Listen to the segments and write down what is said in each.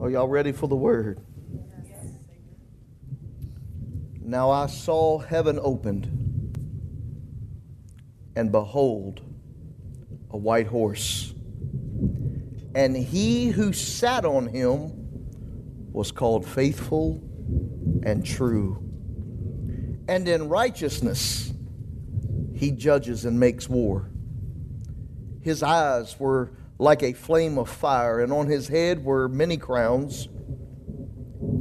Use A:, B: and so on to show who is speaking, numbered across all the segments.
A: Are y'all ready for the word? Now I saw heaven opened, and behold, a white horse. And he who sat on him was called faithful and true. And in righteousness he judges and makes war. His eyes were like a flame of fire, and on his head were many crowns.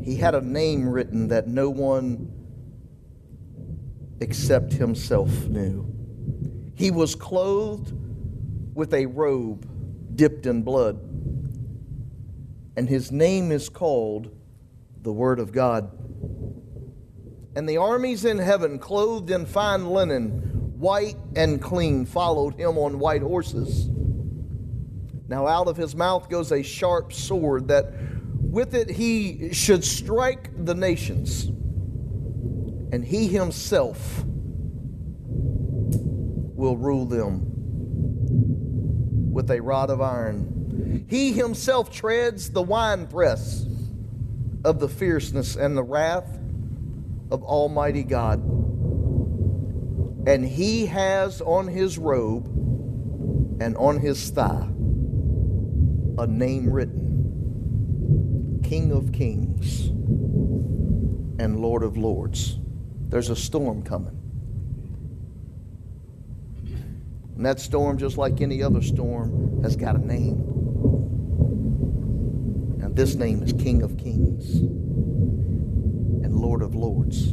A: He had a name written that no one except himself knew. He was clothed with a robe dipped in blood, and his name is called the Word of God. And the armies in heaven, clothed in fine linen, white and clean, followed him on white horses. Now out of his mouth goes a sharp sword that with it he should strike the nations, and he himself will rule them with a rod of iron. He himself treads the winepress of the fierceness and the wrath of Almighty God. And he has on his robe and on his thigh a name written King of Kings and Lord of Lords. There's a storm coming. And that storm, just like any other storm, has got a name. And this name is King of Kings and Lord of Lords.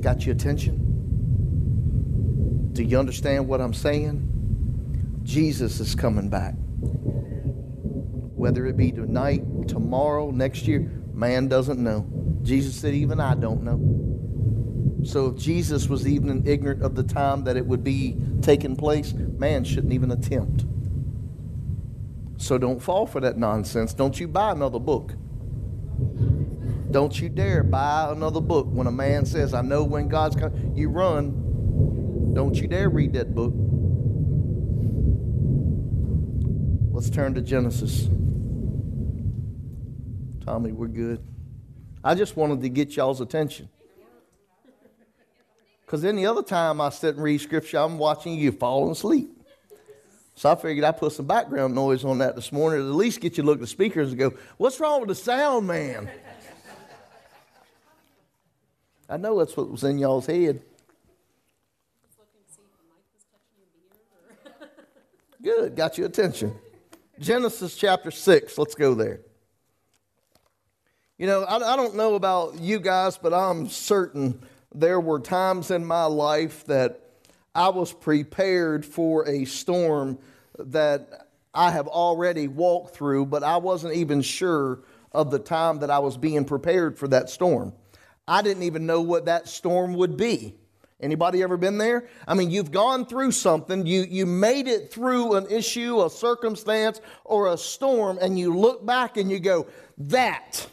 A: Got your attention? Do you understand what I'm saying? Jesus is coming back. Whether it be tonight, tomorrow, next year, man doesn't know. Jesus said, even I don't know. So if Jesus was even ignorant of the time that it would be taking place, man shouldn't even attempt. So don't fall for that nonsense. Don't you buy another book. Don't you dare buy another book when a man says, I know when God's coming. You run. Don't you dare read that book. Let's turn to Genesis. Tommy, we're good. I just wanted to get y'all's attention. Because any other time I sit and read scripture, I'm watching you falling asleep. So I figured I'd put some background noise on that this morning, to at least get you to look at the speakers and go, What's wrong with the sound, man? I know that's what was in y'all's head. Good, got your attention. Genesis chapter 6. Let's go there. You know, I, I, don't know about you guys, but I'm certain there were times in my life that I was prepared for a storm that I have already walked through, but I wasn't even sure of the time that I was being prepared for that storm. I didn't even know what that storm would be. Anybody ever been there? I mean, you've gone through something, you, you made it through an issue, a circumstance, or a storm, and you look back and you go, that,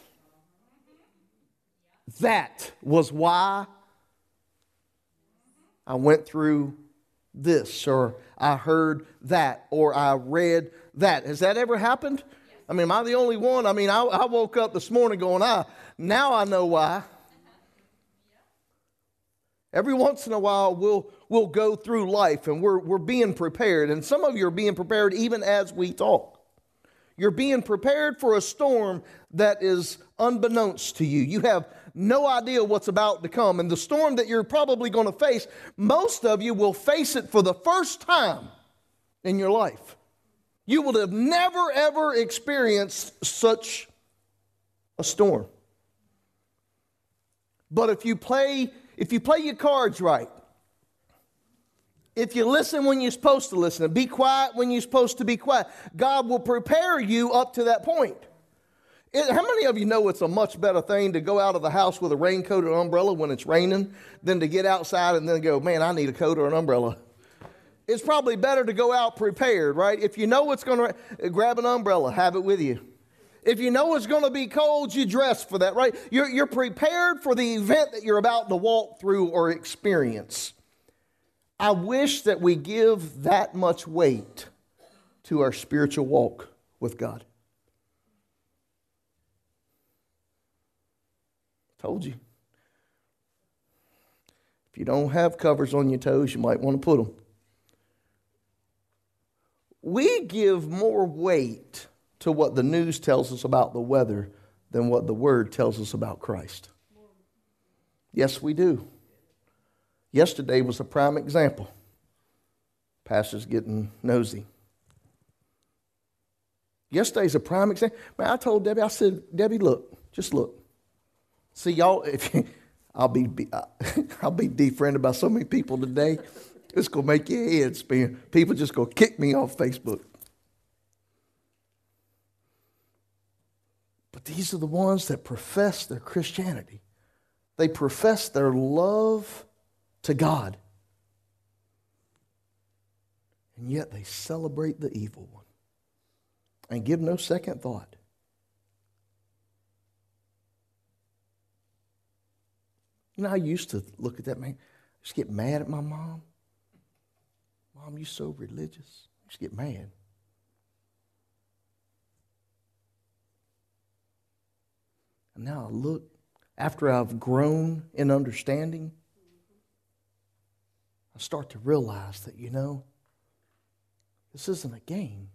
A: that was why I went through this, or I heard that, or I read that. Has that ever happened? I mean, am I the only one? I mean, I, I woke up this morning going, ah, now I know why. Every once in a while, we'll, we'll go through life and we're, we're being prepared. And some of you are being prepared even as we talk. You're being prepared for a storm that is unbeknownst to you. You have no idea what's about to come. And the storm that you're probably going to face, most of you will face it for the first time in your life. You will have never, ever experienced such a storm. But if you play if you play your cards right, if you listen when you're supposed to listen and be quiet when you're supposed to be quiet, God will prepare you up to that point. It, how many of you know it's a much better thing to go out of the house with a raincoat or umbrella when it's raining than to get outside and then go, man, I need a coat or an umbrella? It's probably better to go out prepared, right? If you know it's going to, grab an umbrella, have it with you. If you know it's going to be cold, you dress for that, right? You're, you're prepared for the event that you're about to walk through or experience. I wish that we give that much weight to our spiritual walk with God. Told you. If you don't have covers on your toes, you might want to put them. We give more weight to what the news tells us about the weather than what the Word tells us about Christ. Yes, we do. Yesterday was a prime example. Pastor's getting nosy. Yesterday's a prime example. Man, I told Debbie, I said, Debbie, look, just look. See, y'all, if you, I'll be, be uh, I'll be defriended by so many people today. It's gonna make your head spin. People just gonna kick me off Facebook. These are the ones that profess their Christianity. They profess their love to God. And yet they celebrate the evil one and give no second thought. You know, I used to look at that man, just get mad at my mom. Mom, you're so religious. Just get mad. And now I look, after I've grown in understanding, I start to realize that, you know, this isn't a game.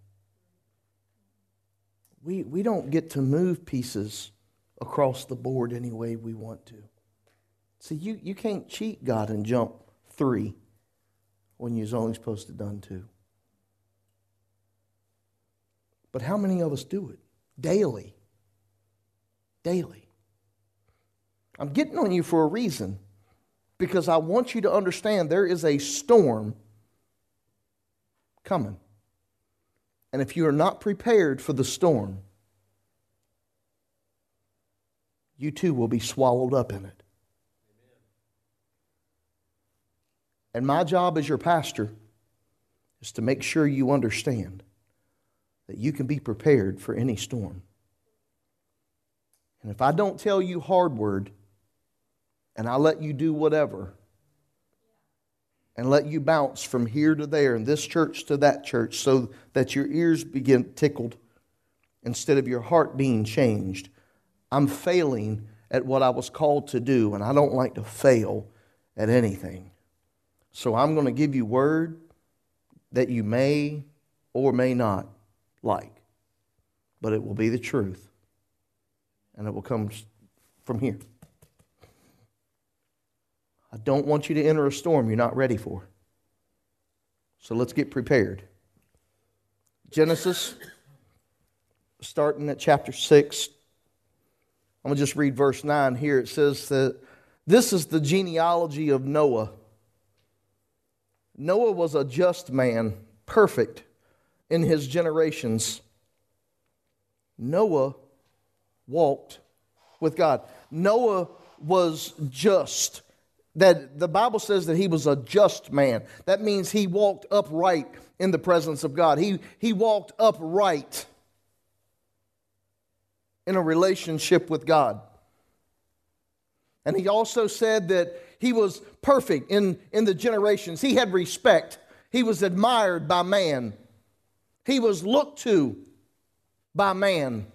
A: We, we don't get to move pieces across the board any way we want to. See, you, you can't cheat God and jump three when you're only supposed to done two. But how many of us do it? Daily. Daily. I'm getting on you for a reason because I want you to understand there is a storm coming. And if you are not prepared for the storm, you too will be swallowed up in it. And my job as your pastor is to make sure you understand that you can be prepared for any storm. And if I don't tell you hard word and I let you do whatever, and let you bounce from here to there and this church to that church so that your ears begin tickled instead of your heart being changed. I'm failing at what I was called to do, and I don't like to fail at anything. So I'm going to give you word that you may or may not like, but it will be the truth, and it will come from here. I don't want you to enter a storm you're not ready for. So let's get prepared. Genesis, starting at chapter 6. I'm going to just read verse 9 here. It says that this is the genealogy of Noah. Noah was a just man, perfect in his generations. Noah walked with God. Noah was just that the Bible says that he was a just man. That means he walked upright in the presence of God. He, he walked upright in a relationship with God. And he also said that he was perfect in, in the generations. He had respect, he was admired by man, he was looked to by man.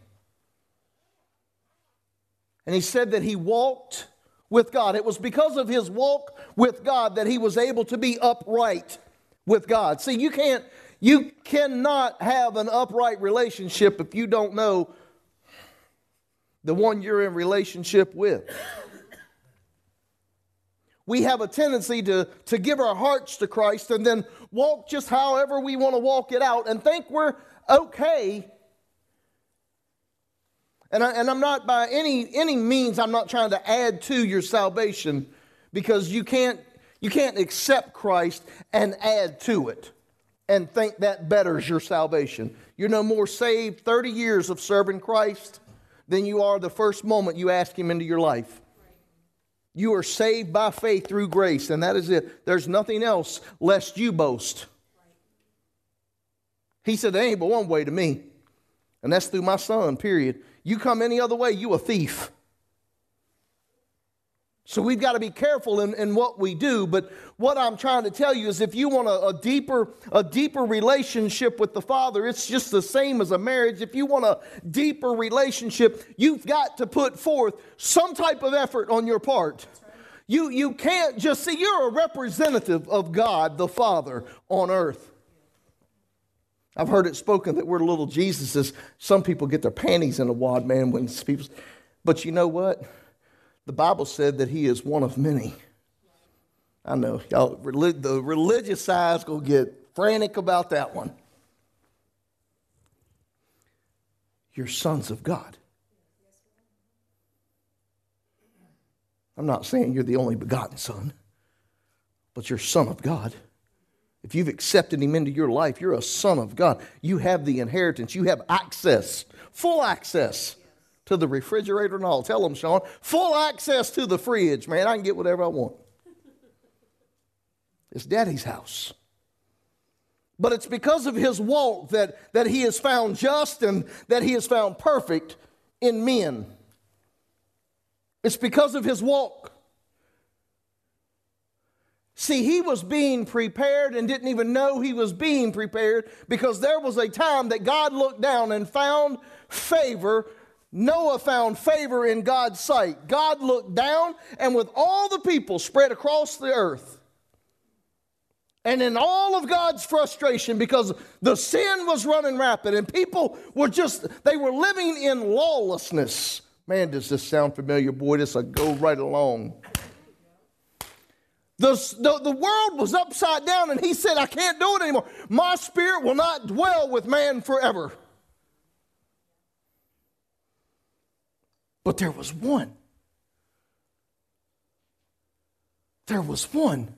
A: And he said that he walked with God. It was because of his walk with God that he was able to be upright with God. See, you can't you cannot have an upright relationship if you don't know the one you're in relationship with. We have a tendency to, to give our hearts to Christ and then walk just however we want to walk it out and think we're okay and, I, and I'm not by any, any means, I'm not trying to add to your salvation because you can't, you can't accept Christ and add to it and think that betters your salvation. You're no more saved 30 years of serving Christ than you are the first moment you ask Him into your life. You are saved by faith through grace, and that is it. There's nothing else lest you boast. He said, There ain't but one way to me, and that's through my son, period. You come any other way, you a thief. So we've got to be careful in, in what we do. But what I'm trying to tell you is if you want a, a, deeper, a deeper relationship with the Father, it's just the same as a marriage. If you want a deeper relationship, you've got to put forth some type of effort on your part. You, you can't just see, you're a representative of God the Father on earth. I've heard it spoken that we're little Jesuses. Some people get their panties in a wad, man, when people. But you know what? The Bible said that he is one of many. I know y'all, the religious side's gonna get frantic about that one. You're sons of God. I'm not saying you're the only begotten son, but you're son of God. If you've accepted him into your life, you're a son of God. You have the inheritance, you have access, full access to the refrigerator and all. Tell them, Sean, full access to the fridge, man. I can get whatever I want. It's daddy's house. But it's because of his walk that, that he is found just and that he is found perfect in men. It's because of his walk. See, he was being prepared and didn't even know he was being prepared because there was a time that God looked down and found favor Noah found favor in God's sight. God looked down, and with all the people spread across the earth, and in all of God's frustration, because the sin was running rapid and people were just, they were living in lawlessness. Man, does this sound familiar? Boy, this will go right along. The, the, the world was upside down, and he said, I can't do it anymore. My spirit will not dwell with man forever. But there was one. There was one.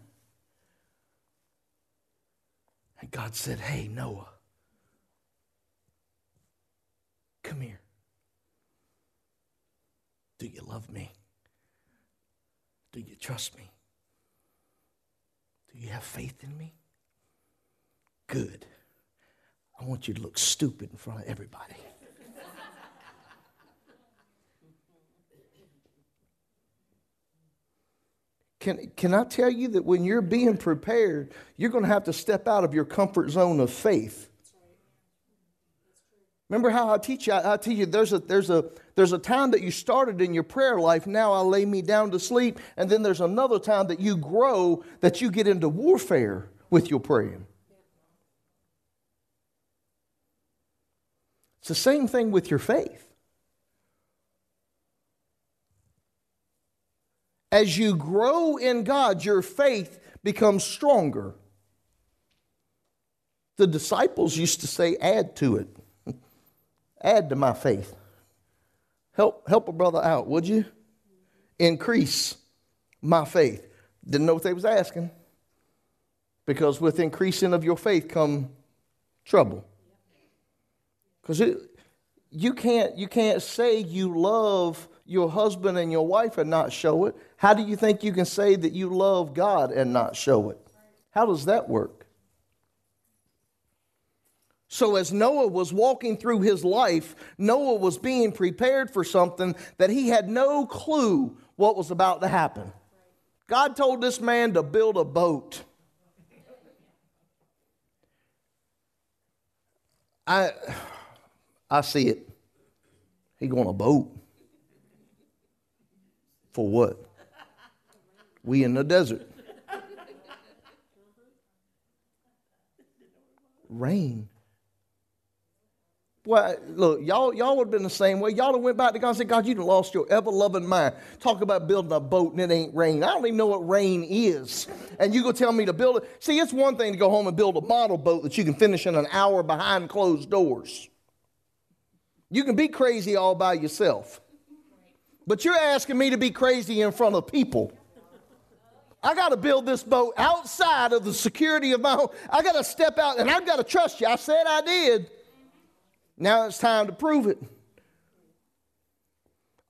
A: And God said, Hey, Noah, come here. Do you love me? Do you trust me? You have faith in me? Good. I want you to look stupid in front of everybody. Can, can I tell you that when you're being prepared, you're going to have to step out of your comfort zone of faith? Remember how I teach you? I, I teach you there's a, there's, a, there's a time that you started in your prayer life. Now I lay me down to sleep. And then there's another time that you grow, that you get into warfare with your praying. It's the same thing with your faith. As you grow in God, your faith becomes stronger. The disciples used to say, add to it. Add to my faith. Help, help a brother out, would you? Increase my faith. Didn't know what they was asking. Because with increasing of your faith come trouble. Because you can't, you can't say you love your husband and your wife and not show it, how do you think you can say that you love God and not show it? How does that work? So, as Noah was walking through his life, Noah was being prepared for something that he had no clue what was about to happen. God told this man to build a boat. I, I see it. He going a boat. For what? We in the desert. Rain. Well, look, y'all, y'all would have been the same way. Y'all have went back to God and said, God, you have lost your ever-loving mind. Talk about building a boat and it ain't rain. I don't even know what rain is. And you go tell me to build it. See, it's one thing to go home and build a model boat that you can finish in an hour behind closed doors. You can be crazy all by yourself. But you're asking me to be crazy in front of people. I got to build this boat outside of the security of my home. I got to step out and I've got to trust you. I said I did. Now it's time to prove it.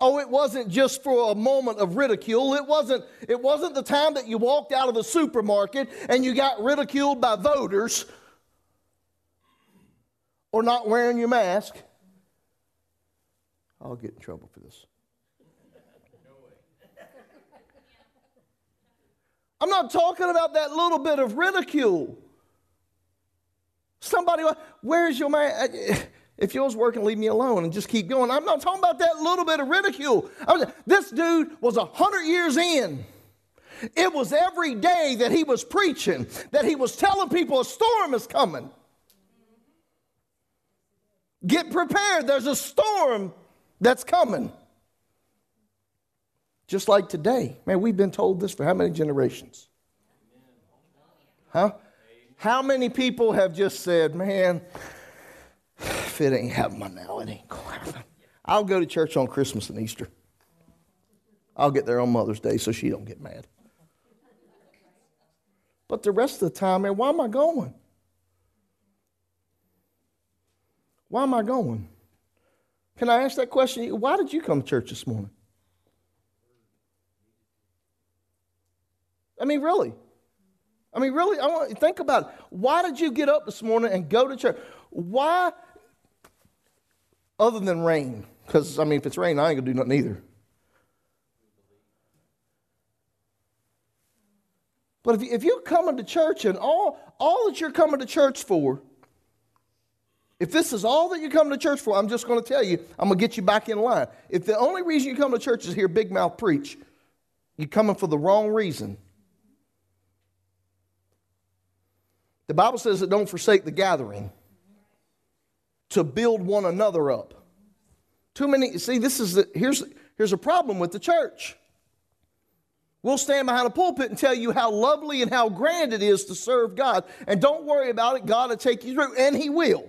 A: Oh, it wasn't just for a moment of ridicule. It wasn't, it wasn't the time that you walked out of the supermarket and you got ridiculed by voters or not wearing your mask. I'll get in trouble for this. I'm not talking about that little bit of ridicule. Somebody, where's your man? If yours working, leave me alone and just keep going. I'm not talking about that little bit of ridicule. Was, this dude was a hundred years in. It was every day that he was preaching, that he was telling people a storm is coming. Get prepared, there's a storm that's coming. Just like today. Man, we've been told this for how many generations? Huh? How many people have just said, man, it ain't happening now, it ain't going to happen. I'll go to church on Christmas and Easter. I'll get there on Mother's Day so she don't get mad. But the rest of the time, man, why am I going? Why am I going? Can I ask that question? Why did you come to church this morning? I mean, really. I mean, really, I want think about it. Why did you get up this morning and go to church? Why, other than rain? Because, I mean, if it's rain, I ain't going to do nothing either. But if, you, if you're coming to church and all, all that you're coming to church for, if this is all that you come to church for, I'm just going to tell you, I'm going to get you back in line. If the only reason you come to church is hear big mouth preach, you're coming for the wrong reason. The Bible says that don't forsake the gathering to build one another up. Too many, see, this is the, here's, here's a problem with the church. We'll stand behind a pulpit and tell you how lovely and how grand it is to serve God. And don't worry about it, God will take you through, and He will.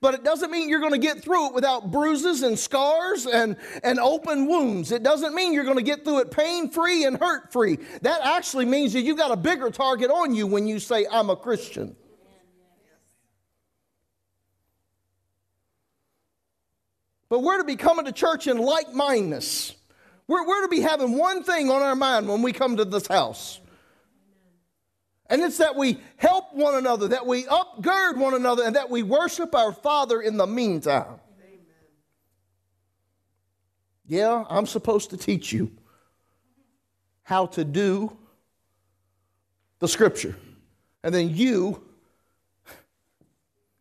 A: But it doesn't mean you're going to get through it without bruises and scars and, and open wounds. It doesn't mean you're going to get through it pain free and hurt free. That actually means that you got a bigger target on you when you say, I'm a Christian. But we're to be coming to church in like mindedness. We're, we're to be having one thing on our mind when we come to this house. And it's that we help one another, that we upgird one another, and that we worship our Father in the meantime. Amen. Yeah, I'm supposed to teach you how to do the scripture. And then you,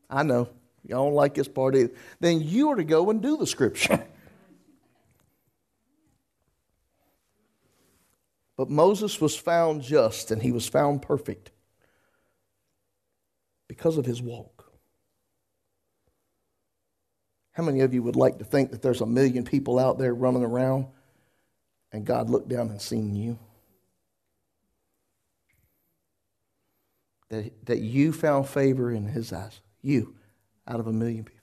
A: I know, y'all don't like this part either, then you are to go and do the scripture. But Moses was found just and he was found perfect because of his walk. How many of you would like to think that there's a million people out there running around and God looked down and seen you? That, that you found favor in his eyes. You, out of a million people.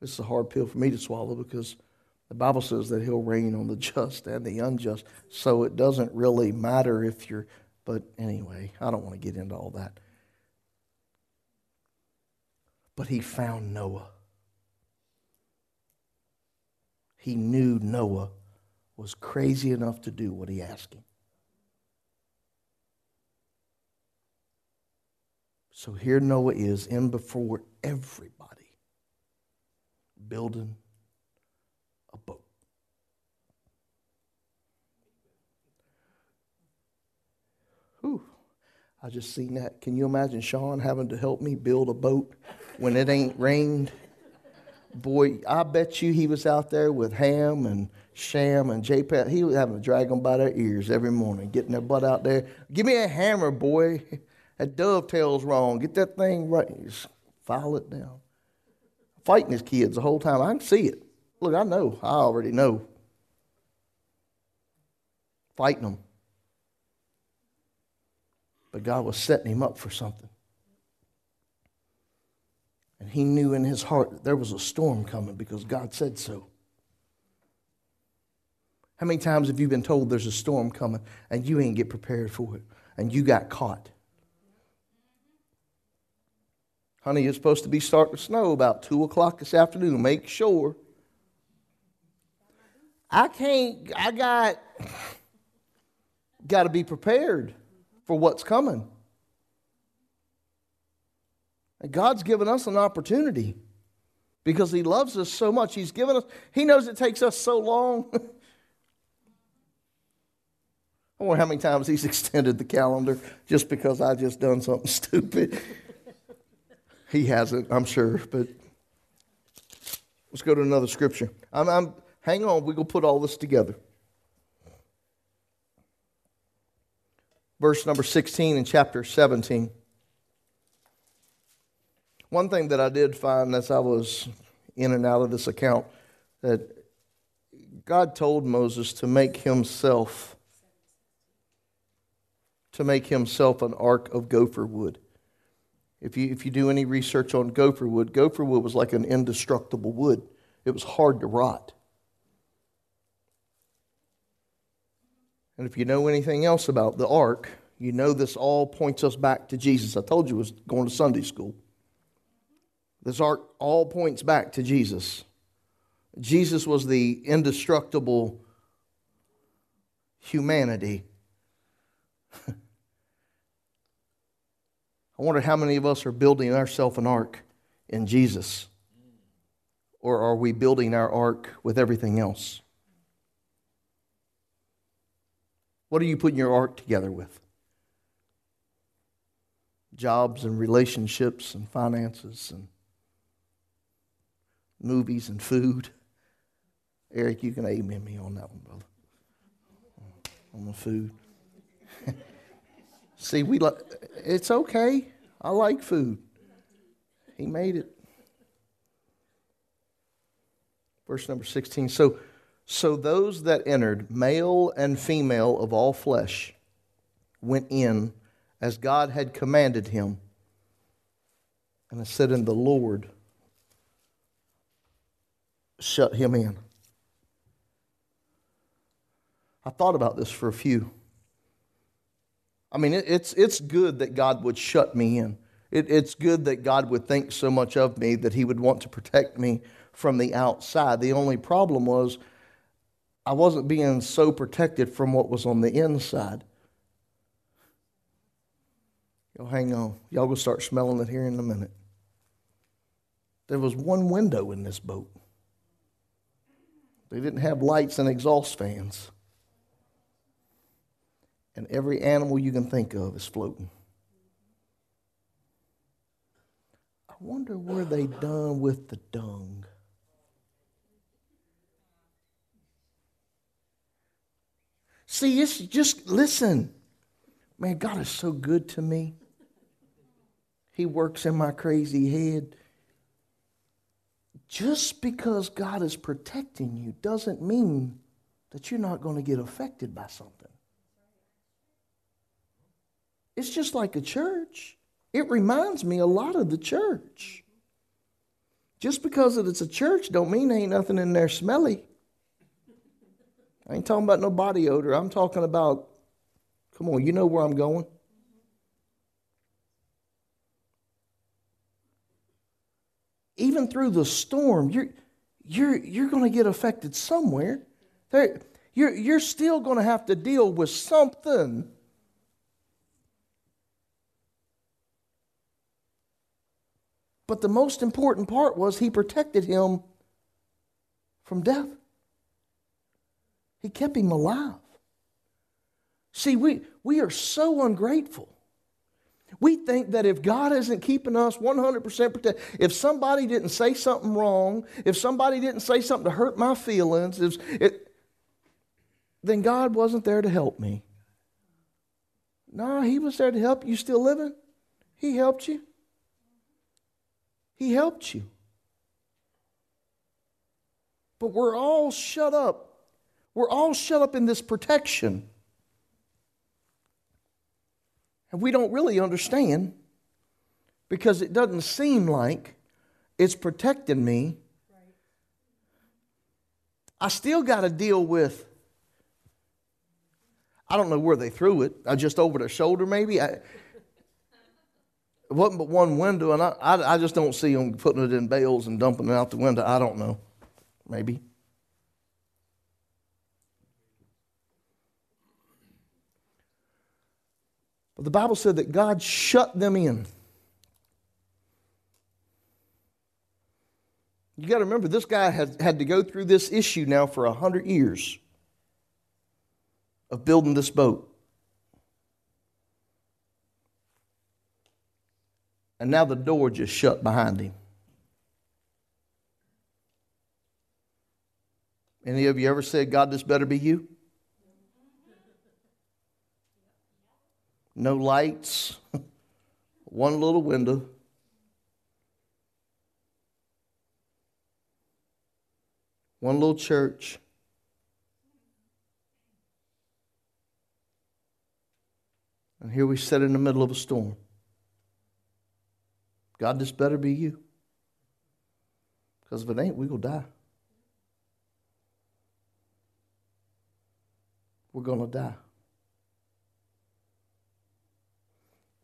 A: This is a hard pill for me to swallow because the Bible says that he'll reign on the just and the unjust. So it doesn't really matter if you're, but anyway, I don't want to get into all that. But he found Noah. He knew Noah was crazy enough to do what he asked him. So here Noah is in before everybody building a boat. Whew. I just seen that. Can you imagine Sean having to help me build a boat when it ain't rained? Boy, I bet you he was out there with Ham and Sham and J-Pat. He was having to drag them by their ears every morning, getting their butt out there. Give me a hammer, boy. That dovetail's wrong. Get that thing right. File it down fighting his kids the whole time. I can see it. Look, I know. I already know. Fighting them. But God was setting him up for something. And he knew in his heart that there was a storm coming because God said so. How many times have you been told there's a storm coming and you ain't get prepared for it and you got caught? Honey, it's supposed to be starting to snow about 2 o'clock this afternoon. Make sure. I can't, I got, got to be prepared for what's coming. And God's given us an opportunity. because He loves us so much. He's given us, He knows it takes us so long. I wonder how many times He's extended the calendar just because I just done something stupid. He hasn't, I'm sure, but let's go to another scripture. I'm, I'm hang on, we're going to put all this together. Verse number 16 in chapter 17. One thing that I did find as I was in and out of this account that God told Moses to make himself to make himself an ark of gopher wood. If you, if you do any research on gopher wood, gopher wood was like an indestructible wood. It was hard to rot. And if you know anything else about the ark, you know this all points us back to Jesus. I told you it was going to Sunday school. This ark all points back to Jesus. Jesus was the indestructible humanity. I wonder how many of us are building ourselves an ark in Jesus. Or are we building our ark with everything else? What are you putting your ark together with? Jobs and relationships and finances and movies and food. Eric, you can amen me on that one, brother. On the food. See, we like it's okay. I like food. He made it. Verse number 16. So so those that entered, male and female of all flesh, went in as God had commanded him. And it said, And the Lord shut him in. I thought about this for a few. I mean, it, it's, it's good that God would shut me in. It, it's good that God would think so much of me that He would want to protect me from the outside. The only problem was I wasn't being so protected from what was on the inside. Y'all hang on. Y'all gonna start smelling it here in a minute. There was one window in this boat. They didn't have lights and exhaust fans. And every animal you can think of is floating. I wonder where they done with the dung. See, it's just listen. Man, God is so good to me. He works in my crazy head. Just because God is protecting you doesn't mean that you're not going to get affected by something. It's just like a church. It reminds me a lot of the church. Just because it's a church don't mean ain't nothing in there smelly. I ain't talking about no body odor. I'm talking about, come on, you know where I'm going. even through the storm, you're, you're, you're going to get affected somewhere. You're, you're still going to have to deal with something. But the most important part was he protected him from death. He kept him alive. See, we, we are so ungrateful. We think that if God isn't keeping us 100% protected, if somebody didn't say something wrong, if somebody didn't say something to hurt my feelings, if, it, then God wasn't there to help me. No, He was there to help you still living. He helped you. He helped you. But we're all shut up. We're all shut up in this protection. And we don't really understand because it doesn't seem like it's protecting me. I still got to deal with, I don't know where they threw it, I just over their shoulder maybe. I, wasn't but one window, and I, I, I just don't see them putting it in bales and dumping it out the window. I don't know. Maybe. But the Bible said that God shut them in. You got to remember, this guy had, had to go through this issue now for 100 years of building this boat. And now the door just shut behind him. Any of you ever said, God, this better be you? No lights, one little window. One little church. And here we sit in the middle of a storm. God, this better be you. Because if it ain't, we will die. We're going to die.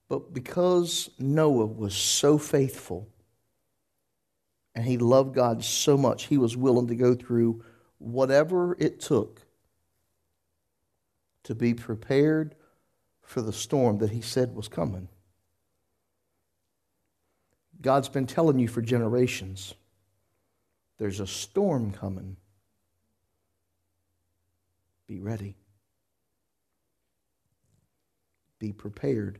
A: But because Noah was so faithful and he loved God so much, he was willing to go through whatever it took to be prepared for the storm that he said was coming. God's been telling you for generations there's a storm coming. Be ready. Be prepared.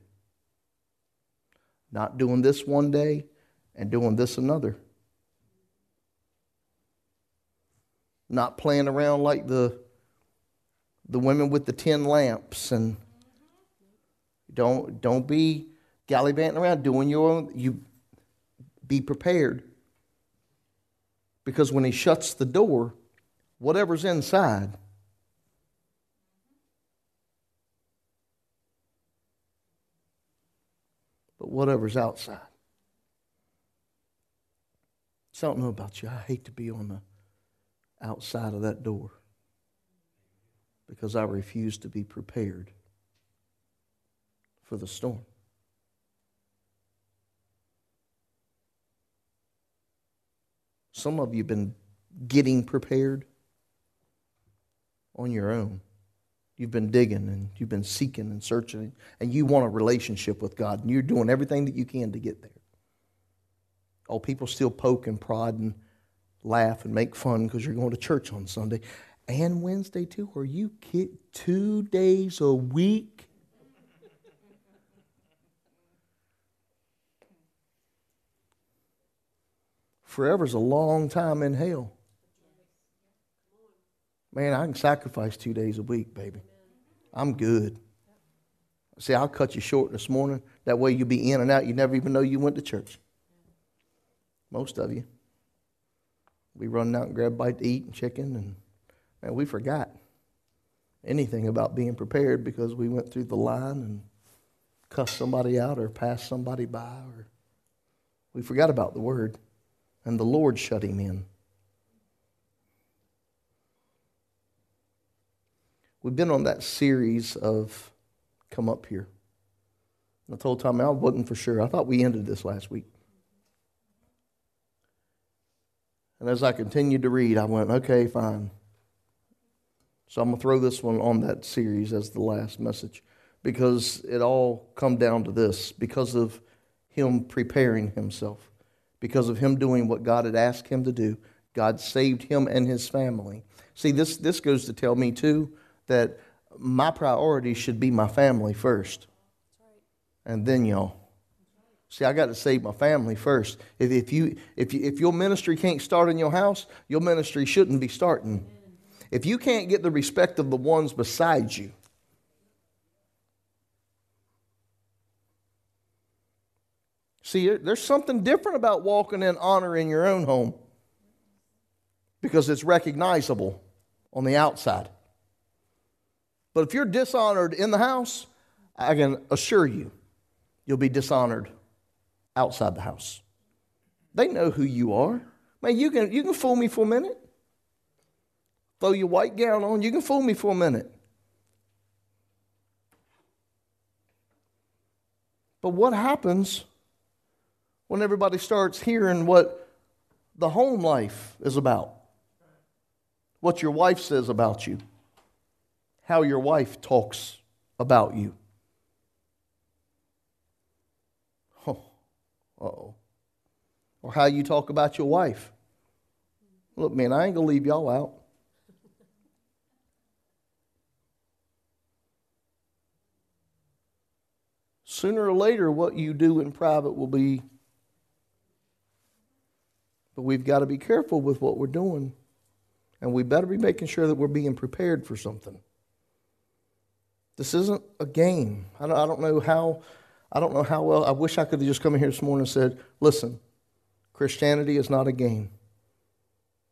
A: Not doing this one day and doing this another. Not playing around like the, the women with the tin lamps and don't, don't be gallivanting around doing your own. You be prepared. Because when he shuts the door, whatever's inside, but whatever's outside. So I don't know about you. I hate to be on the outside of that door because I refuse to be prepared for the storm. Some of you have been getting prepared on your own. You've been digging and you've been seeking and searching, and you want a relationship with God, and you're doing everything that you can to get there. Oh, people still poke and prod and laugh and make fun because you're going to church on Sunday and Wednesday too. Are you kid? Two days a week? Forever's a long time in hell. Man, I can sacrifice two days a week, baby. I'm good. See, I'll cut you short this morning. That way you'll be in and out. You never even know you went to church. Most of you. We run out and grab a bite to eat and chicken, and man, we forgot anything about being prepared because we went through the line and cussed somebody out or passed somebody by, or we forgot about the word and the Lord shut him in. We've been on that series of Come Up Here. I told Tom I wasn't for sure. I thought we ended this last week. And as I continued to read, I went, okay, fine. So I'm going to throw this one on that series as the last message because it all come down to this because of him preparing himself because of him doing what God had asked him to do. God saved him and his family. See, this, this goes to tell me, too, that my priority should be my family first. And then y'all. See, I got to save my family first. If, if, you, if, you, if your ministry can't start in your house, your ministry shouldn't be starting. If you can't get the respect of the ones beside you, See, there's something different about walking in honor in your own home because it's recognizable on the outside. But if you're dishonored in the house, I can assure you, you'll be dishonored outside the house. They know who you are. Man, you can, you can fool me for a minute. Throw your white gown on, you can fool me for a minute. But what happens when everybody starts hearing what the home life is about, what your wife says about you, how your wife talks about you. Oh, oh. Or how you talk about your wife. Look, man, I ain't going to leave y'all out. Sooner or later, what you do in private will be. But we've got to be careful with what we're doing. And we better be making sure that we're being prepared for something. This isn't a game. I don't, I don't know how. I don't know how well. I wish I could have just come in here this morning and said, "Listen, Christianity is not a game,"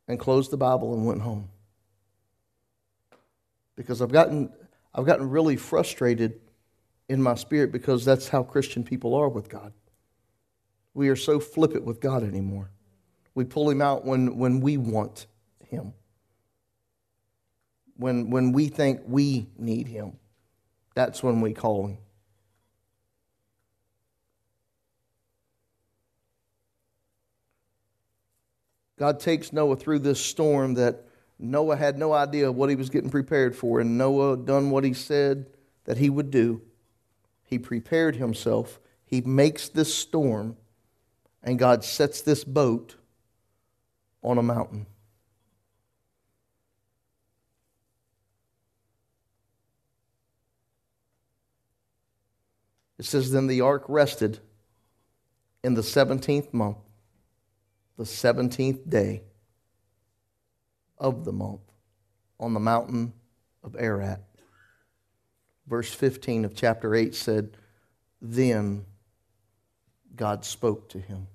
A: and closed the Bible and went home. Because I've gotten, I've gotten really frustrated in my spirit because that's how Christian people are with God. We are so flippant with God anymore. We pull Him out when, when we want Him, when, when we think we need Him. That's when we call Him. God takes Noah through this storm that Noah had no idea what he was getting prepared for, and Noah done what he said that he would do. He prepared himself. He makes this storm, and God sets this boat on a mountain. It says, Then the ark rested in the 17th month, the 17th day of the month, on the mountain of Ararat verse 15 of chapter 8 said, Then God spoke to him.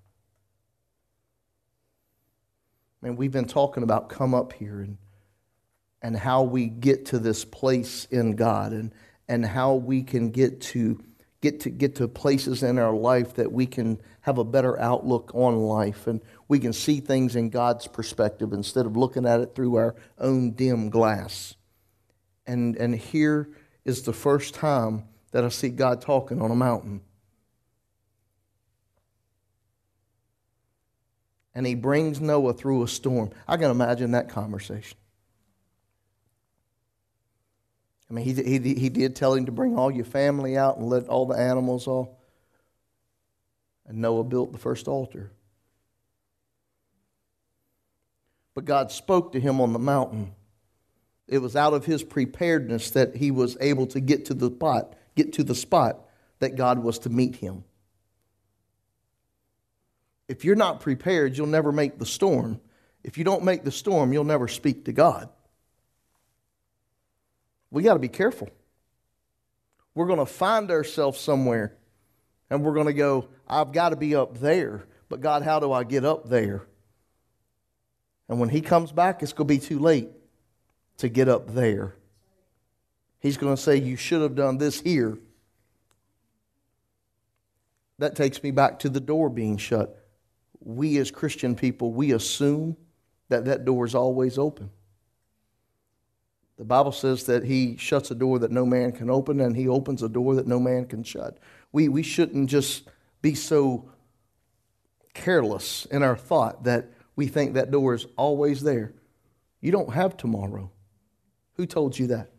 A: Man, we've been talking about come up here and, and how we get to this place in God and, and how we can get to get to get to places in our life that we can have a better outlook on life and we can see things in God's perspective instead of looking at it through our own dim glass. And and here is the first time that I see God talking on a mountain. And he brings Noah through a storm. I can imagine that conversation. I mean, he, he, he did tell him to bring all your family out and let all the animals off. And Noah built the first altar. But God spoke to him on the mountain. It was out of his preparedness that he was able to get to the spot, get to the spot that God was to meet him. If you're not prepared, you'll never make the storm. If you don't make the storm, you'll never speak to God. We got to be careful. We're going to find ourselves somewhere and we're going to go, I've got to be up there. But God, how do I get up there? And when He comes back, it's going to be too late to get up there. He's going to say, You should have done this here. That takes me back to the door being shut. We as Christian people, we assume that that door is always open. The Bible says that He shuts a door that no man can open, and He opens a door that no man can shut. We, we shouldn't just be so careless in our thought that we think that door is always there. You don't have tomorrow. Who told you that?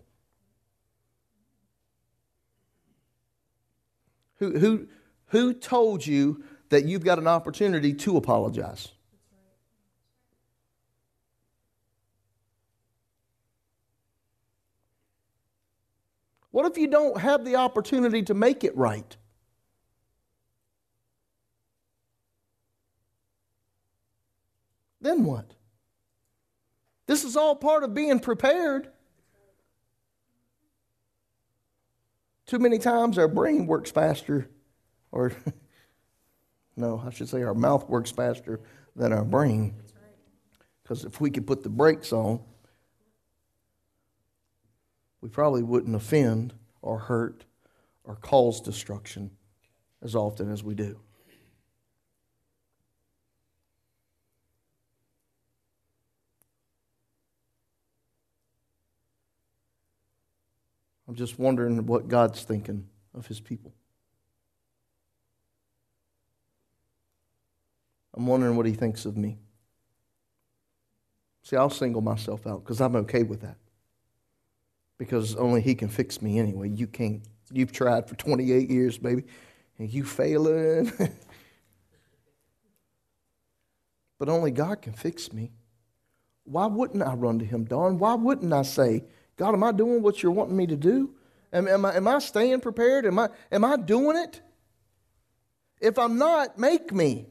A: Who, who, who told you that you've got an opportunity to apologize? What if you don't have the opportunity to make it right? Then what? This is all part of being prepared. Too many times our brain works faster, or no, I should say our mouth works faster than our brain. Because if we could put the brakes on, we probably wouldn't offend or hurt or cause destruction as often as we do. I'm just wondering what God's thinking of his people. I'm wondering what he thinks of me. See, I'll single myself out because I'm okay with that. Because only he can fix me anyway. You can't. You've tried for 28 years, baby, and you failing. but only God can fix me. why wouldn't I run to him, Don? Why wouldn't I say, God, am I doing what you're wanting me to do? Am, am, I, am I staying prepared? Am I, am I doing it? If I'm not, make me.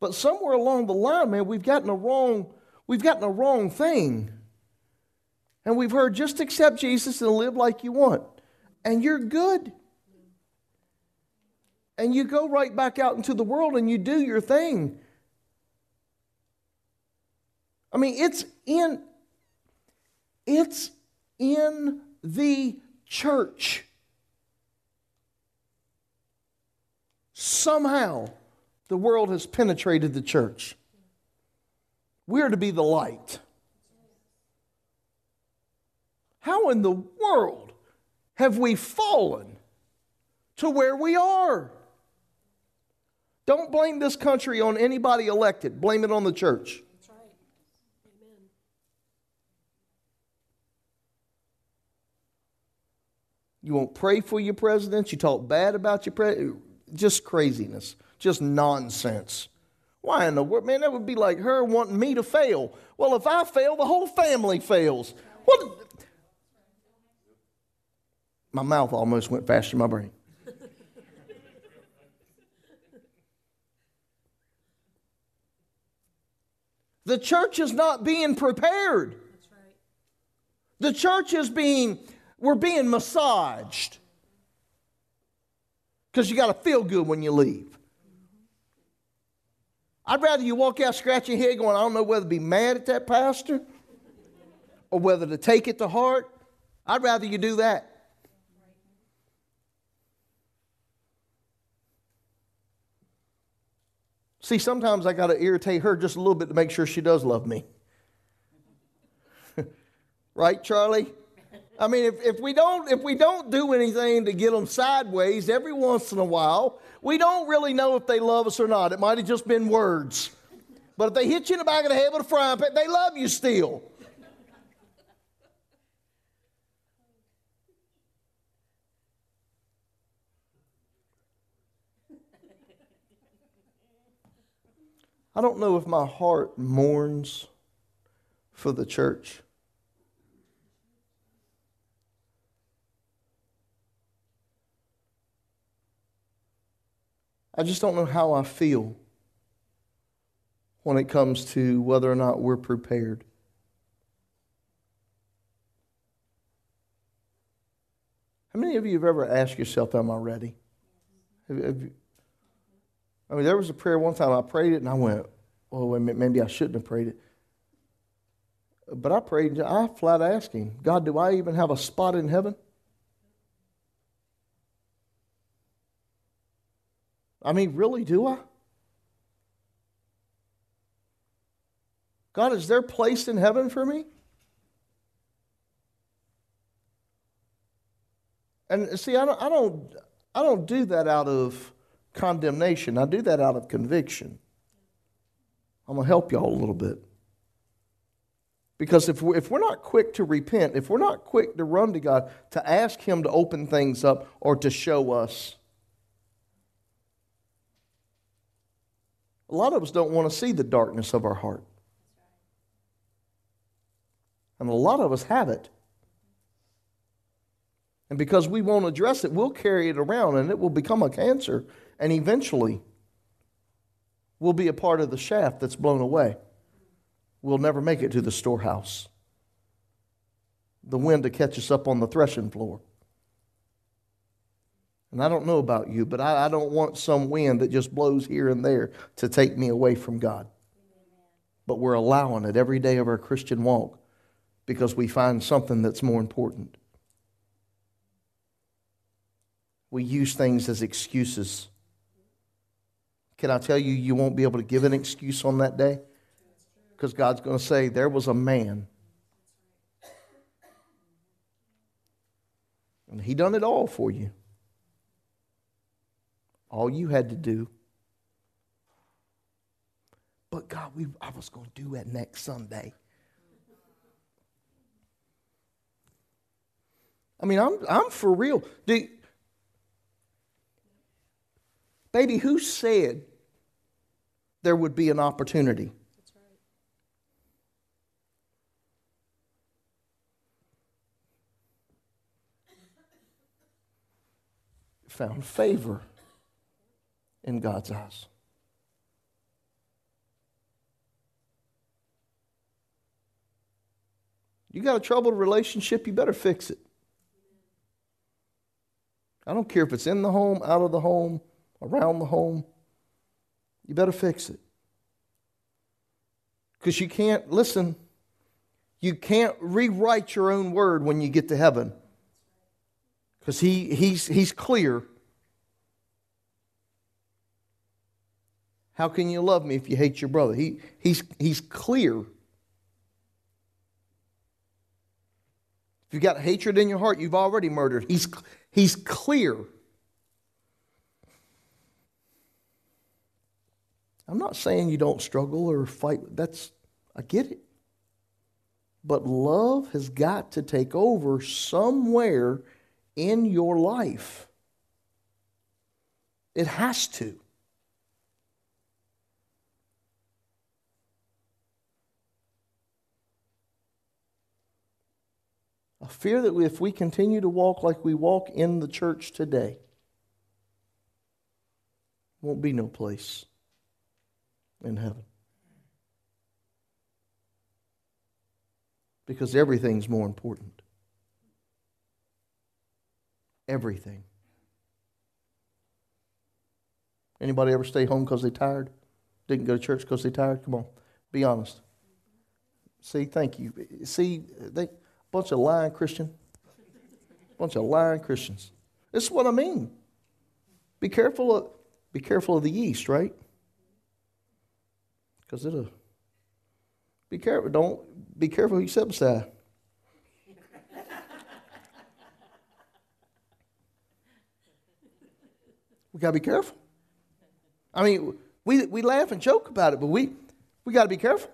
A: But somewhere along the line, man, we've gotten a wrong, we've gotten a wrong thing. And we've heard just accept Jesus and live like you want. And you're good. And you go right back out into the world and you do your thing. I mean, it's in it's in the church. Somehow the world has penetrated the church. We're to be the light. How in the world have we fallen to where we are? Don't blame this country on anybody elected, blame it on the church.
B: That's right. Amen.
A: You won't pray for your president, you talk bad about your president. Just craziness, just nonsense. Why in the world? Man, that would be like her wanting me to fail. Well, if I fail, the whole family fails. What? My mouth almost went faster than my brain. the church is not being prepared. The church is being, we're being massaged. Because you got to feel good when you leave. I'd rather you walk out scratching your head going, I don't know whether to be mad at that pastor or whether to take it to heart. I'd rather you do that. See, sometimes I got to irritate her just a little bit to make sure she does love me. right, Charlie? I mean, if, if, we don't, if we don't do anything to get them sideways every once in a while, we don't really know if they love us or not. It might have just been words. But if they hit you in the back of the head with a frying pan, they love you still. I don't know if my heart mourns for the church. I just don't know how I feel when it comes to whether or not we're prepared. How many of you have ever asked yourself, Am I ready? Have, have you, I mean, there was a prayer one time I prayed it and I went, Oh, maybe I shouldn't have prayed it. But I prayed, I flat asked him, God, do I even have a spot in heaven? I mean, really, do I? God, is there place in heaven for me? And see, I don't, I don't, I don't do that out of condemnation. I do that out of conviction. I'm going to help y'all a little bit. Because if we're, if we're not quick to repent, if we're not quick to run to God, to ask Him to open things up or to show us, a lot of us don't want to see the darkness of our heart. And a lot of us have it. And because we won't address it, we'll carry it around and it will become a cancer. And eventually, we'll be a part of the shaft that's blown away. We'll never make it to the storehouse. The wind to catch us up on the threshing floor. And I don't know about you, but I, I don't want some wind that just blows here and there to take me away from God. But we're allowing it every day of our Christian walk because we find something that's more important. We use things as excuses. Can I tell you, you won't be able to give an excuse on that day? Because God's going to say, There was a man. And he done it all for you. All you had to do. But God, we, I was going to do it next Sunday. I mean, I'm, I'm for real. Do, Baby, who said there would be an opportunity?
B: Right.
A: Found favor in God's eyes. You got a troubled relationship, you better fix it. I don't care if it's in the home, out of the home, around the home. You better fix it. Because you can't, listen, you can't rewrite your own word when you get to heaven. Because he, he's, he's clear. How can you love me if you hate your brother? He, he's, he's clear. If you've got hatred in your heart, you've already murdered. He's, he's clear. I'm not saying you don't struggle or fight. That's, I get it. But love has got to take over somewhere in your life. It has to. I fear that if we continue to walk like we walk in the church today, won't be no place in heaven. Because everything's more important. Everything. Anybody ever stay home because they tired? Didn't go to church because they tired? Come on, be honest. See, thank you. See, they bunch of lying Christian. Bunch of lying Christians. This is what I mean. Be careful of be careful of the yeast, right? Because it'll be careful. Don't be careful who you beside. we gotta be careful. I mean, we, we laugh and joke about it, but we we gotta be careful.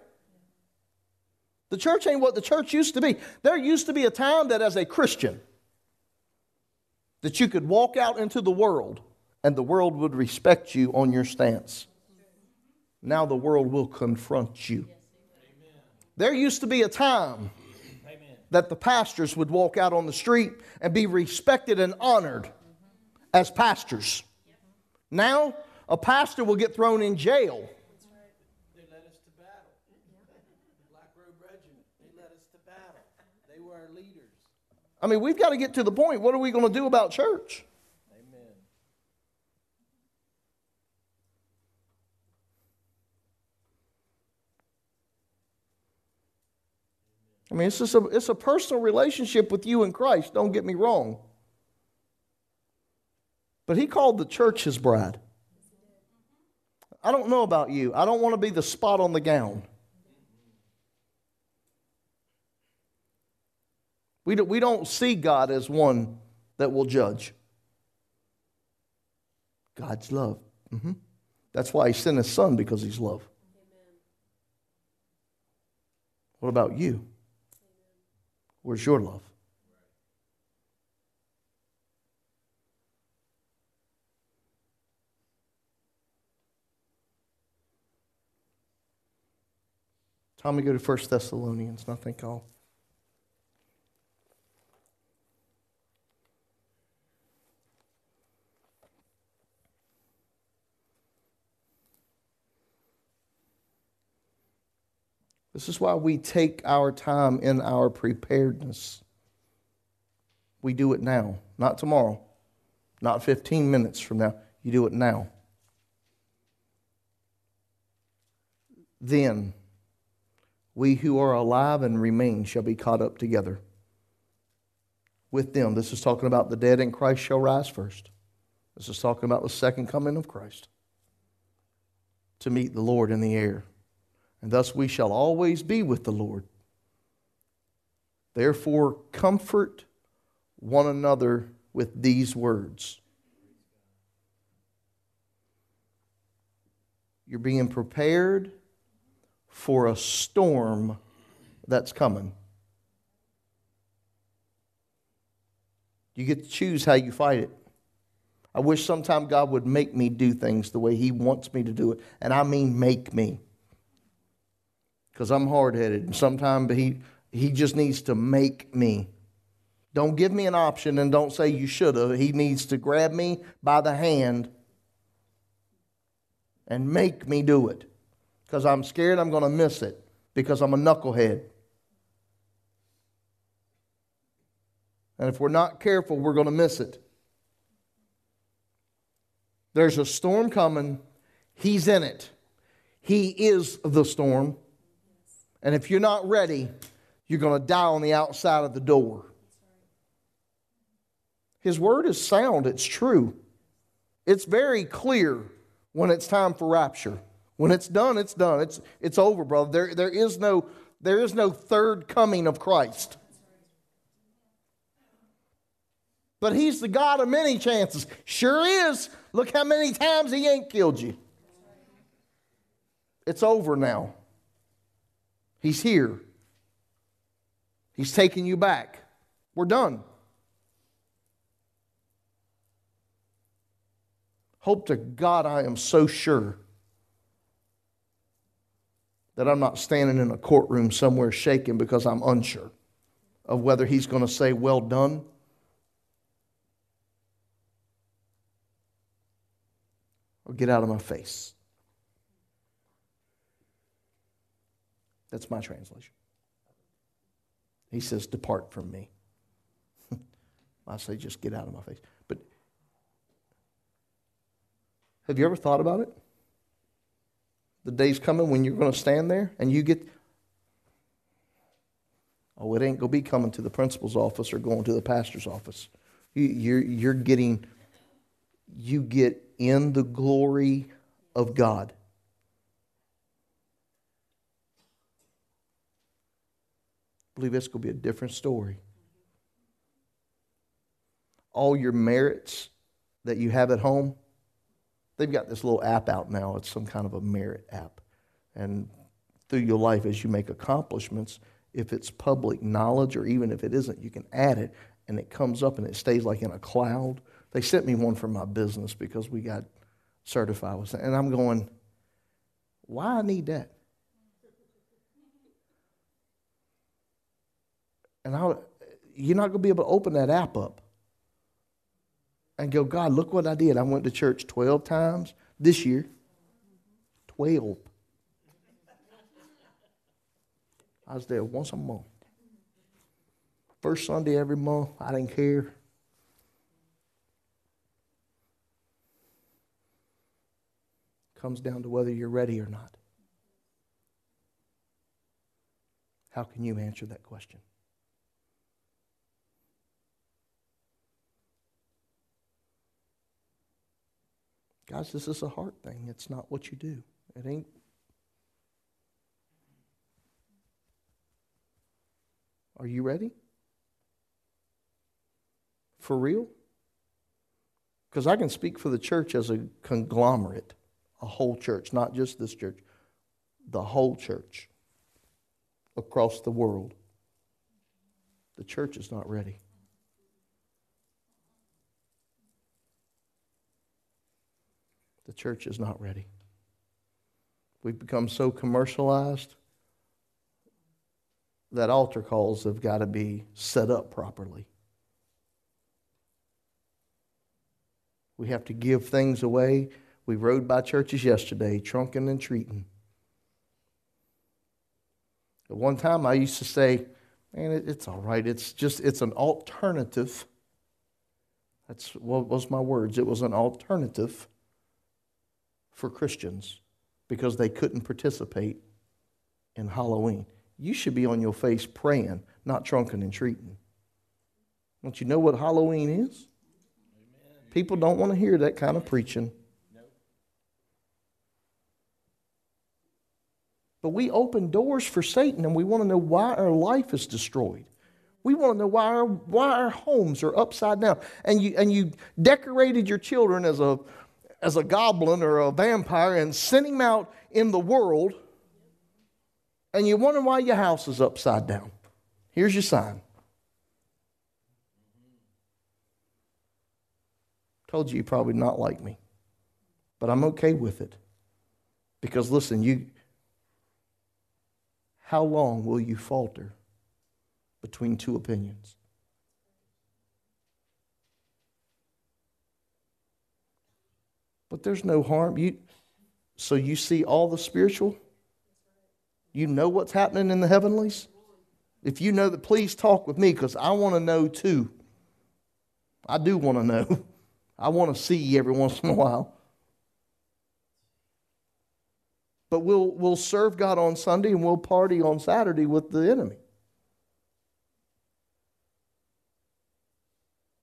A: The church ain't what the church used to be. There used to be a time that as a Christian, that you could walk out into the world and the world would respect you on your stance. Now the world will confront you. There used to be a time that the pastors would walk out on the street and be respected and honored as pastors. Now, a pastor will get thrown in jail
C: They led us to battle. The Black Robe Regiment, they led us to battle. They were our leaders.
A: I mean, we've got to get to the point. What are we going to do about church?
C: Amen.
A: I mean, it's just a, it's a personal relationship with you and Christ. Don't get me wrong. But he called the church his bride. I don't know about you. I don't want to be the spot on the gown. We, do, we don't see God as one that will judge. God's love. hmm That's why he sent his son because he's love. What about you? Where's your love? Time to go to 1 Thessalonians, and I think I'll. This is why we take our time in our preparedness. We do it now, not tomorrow, not 15 minutes from now. You do it now. Then we who are alive and remain shall be caught up together with them. This is talking about the dead in Christ shall rise first. This is talking about the second coming of Christ to meet the Lord in the air. And thus we shall always be with the Lord. Therefore, comfort one another with these words. You're being prepared for a storm that's coming. You get to choose how you fight it. I wish sometime God would make me do things the way He wants me to do it. And I mean, make me. Because I'm hard headed. And sometimes he, he just needs to make me. Don't give me an option and don't say you should have. He needs to grab me by the hand and make me do it. Because I'm scared I'm going to miss it because I'm a knucklehead. And if we're not careful, we're going to miss it. There's a storm coming. He's in it. He is the storm. And if you're not ready, you're going to die on the outside of the door. His word is sound, it's true. It's very clear when it's time for rapture. When it's done, it's done. It's, it's over, brother. There, there, is no, there is no third coming of Christ. But he's the God of many chances. Sure is. Look how many times he ain't killed you. It's over now. He's here. He's taking you back. We're done. Hope to God I am so sure that I'm not standing in a courtroom somewhere shaking because I'm unsure of whether he's going to say, Well done. Or get out of my face. That's my translation. He says, Depart from me. I say, Just get out of my face. But have you ever thought about it? The day's coming when you're going to stand there and you get, oh, it ain't going to be coming to the principal's office or going to the pastor's office. You, you're, you're getting, you get in the glory of God. Believe it's going to be a different story. All your merits that you have at home, they've got this little app out now. It's some kind of a merit app. And through your life, as you make accomplishments, if it's public knowledge or even if it isn't, you can add it and it comes up and it stays like in a cloud. They sent me one for my business because we got certified with it. And I'm going, why I need that? And you're not going to be able to open that app up and go, God, look what I did. I went to church 12 times this year. 12. I was there once a month. First Sunday every month, I didn't care. Comes down to whether you're ready or not. How can you answer that question? Guys, this is a heart thing. It's not what you do. It ain't. Are you ready? For real? Because I can speak for the church as a conglomerate, a whole church, not just this church, the whole church across the world. The church is not ready. The church is not ready. We've become so commercialized that altar calls have got to be set up properly. We have to give things away. We rode by churches yesterday, trunking and treating. At one time, I used to say, man, it's all right. It's just, it's an alternative. That's what was my words. It was an alternative for Christians because they couldn't participate in Halloween. You should be on your face praying, not trunking and treating. Don't you know what Halloween is? Amen. People don't want to hear that kind of preaching. But we open doors for Satan and we want to know why our life is destroyed. We want to know why our, why our homes are upside down. And you, and you decorated your children as a as a goblin or a vampire and sent him out in the world, and you wonder why your house is upside down. Here's your sign. Told you you probably not like me. But I'm okay with it. Because listen, you how long will you falter between two opinions? But there's no harm. You so you see all the spiritual? You know what's happening in the heavenlies? If you know that, please talk with me because I want to know too. I do want to know. I want to see you every once in a while. But we'll, we'll serve God on Sunday and we'll party on Saturday with the enemy.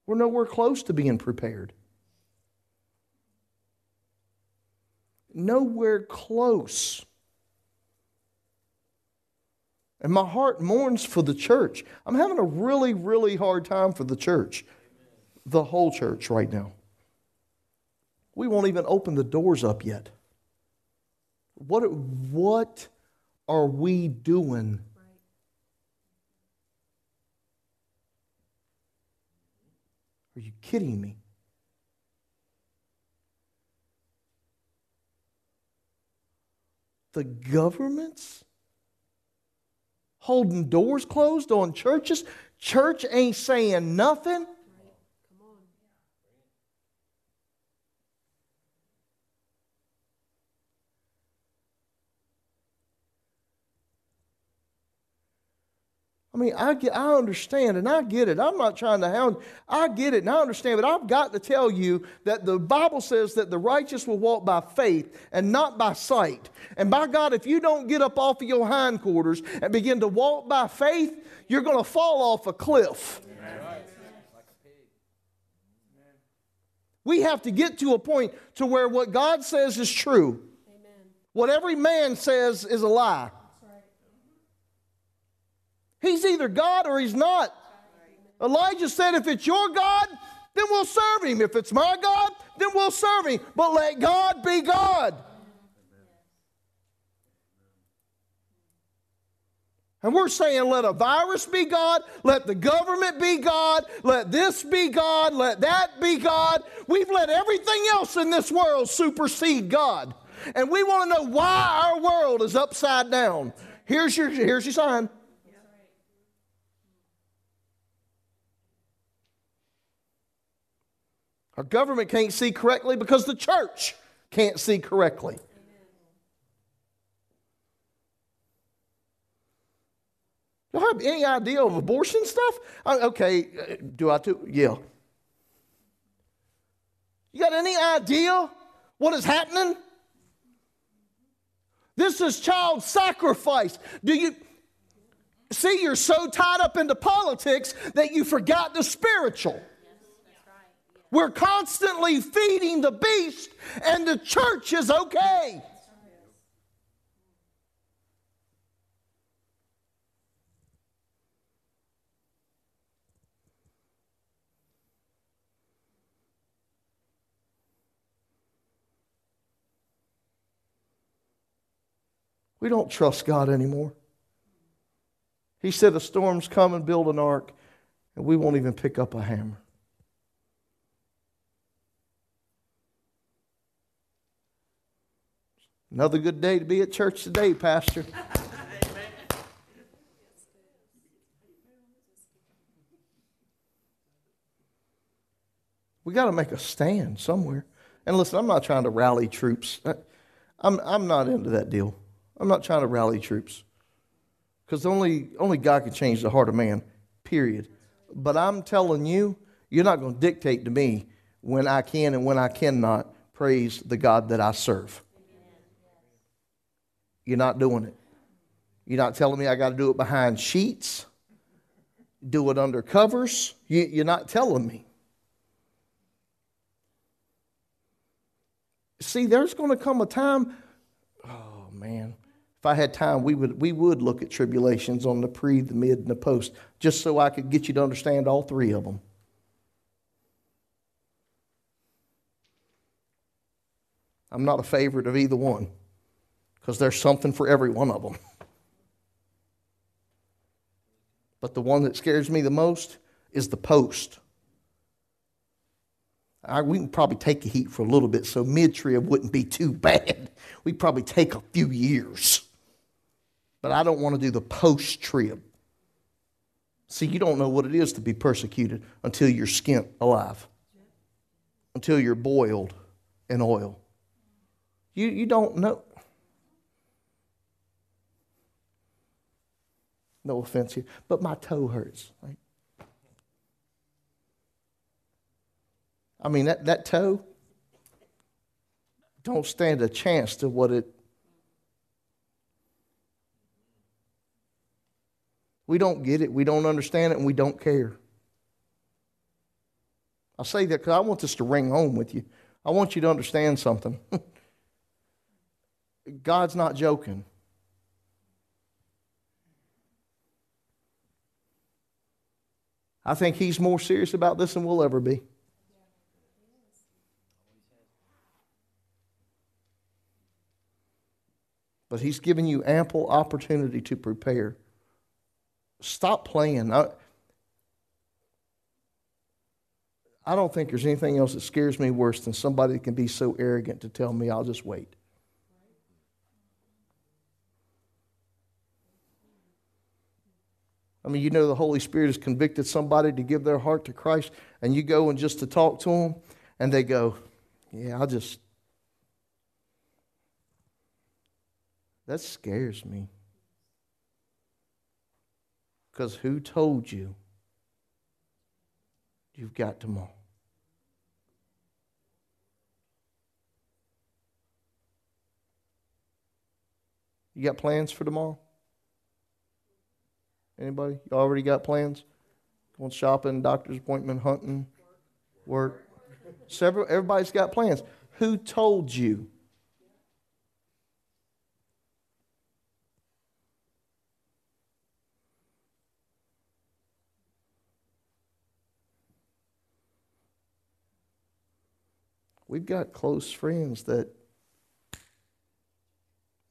A: We're nowhere close to being prepared. Nowhere close. And my heart mourns for the church. I'm having a really, really hard time for the church, the whole church right now. We won't even open the doors up yet. What, what are we doing? Are you kidding me? The governments holding doors closed on churches. Church ain't saying nothing. Mean, I get, I understand and I get it. I'm not trying to hound. I get it and I understand, but I've got to tell you that the Bible says that the righteous will walk by faith and not by sight. And by God, if you don't get up off of your hindquarters and begin to walk by faith, you're going to fall off a cliff. We have to get to a point to where what God says is true.
B: Amen.
A: What every man says is a lie. He's either God or he's not. Elijah said, If it's your God, then we'll serve him. If it's my God, then we'll serve him. But let God be God. And we're saying, let a virus be God, let the government be God, let this be God, let that be God. We've let everything else in this world supersede God. And we want to know why our world is upside down. Here's your, here's your sign. Our government can't see correctly because the church can't see correctly. You have any idea of abortion stuff? Uh, okay, uh, do I too? Yeah. You got any idea what is happening? This is child sacrifice. Do you see you're so tied up into politics that you forgot the spiritual? We're constantly feeding the beast, and the church is okay. We don't trust God anymore. He said, A storm's coming, build an ark, and we won't even pick up a hammer. Another good day to be at church today, Pastor. We got to make a stand somewhere. And listen, I'm not trying to rally troops. I'm, I'm not into that deal. I'm not trying to rally troops. Because only, only God can change the heart of man, period. But I'm telling you, you're not going to dictate to me when I can and when I cannot praise the God that I serve. You're not doing it. You're not telling me I got to do it behind sheets, do it under covers. You, are not telling me. See, there's going to come a time, oh man, if I had time, we would, we would look at tribulations on the pre, the mid, and the post, just so I could get you to understand all three of them. I'm not a favorite of either one because there's something for every one of them. But the one that scares me the most is the post. I, we can probably take the heat for a little bit, so mid trib wouldn't be too bad. We'd probably take a few years. But I don't want to do the post trib. See, you don't know what it is to be persecuted until you're skint alive, until you're boiled in oil. You, you don't know. No offense here, but my toe hurts. Right? I mean, that, that toe don't stand a chance to what it. We don't get it, we don't understand it, and we don't care. I say that because I want this to ring home with you. I want you to understand something. God's not joking. I think He's more serious about this than we'll ever be. But He's given you ample opportunity to prepare. Stop playing. I, I don't think there's anything else that scares me worse than somebody that can be so arrogant to tell me I'll just wait. I mean, you know, the Holy Spirit has convicted somebody to give their heart to Christ, and you go and just to talk to them, and they go, Yeah, I'll just. That scares me. Because who told you you've got tomorrow? You got plans for tomorrow? Anybody? You already got plans? Going shopping, doctor's appointment, hunting, work. Several. Everybody's got plans. Who told you? We've got close friends that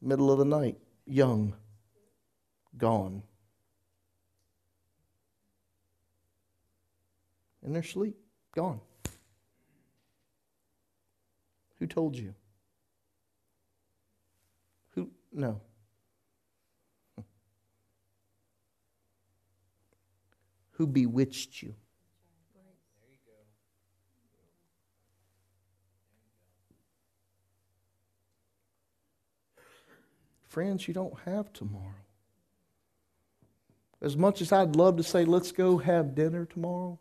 A: middle of the night, young, gone. In their sleep, gone. Who told you? Who? No. Who bewitched you? Friends, you don't have tomorrow. As much as I'd love to say, let's go have dinner tomorrow,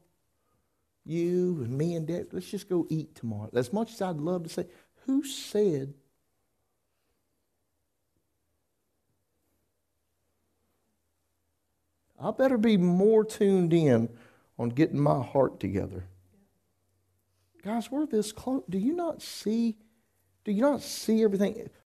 A: you and me and Dad, let's just go eat tomorrow. As much as I'd love to say, who said I better be more tuned in on getting my heart together. Guys, we're this close. Do you not see? Do you not see everything?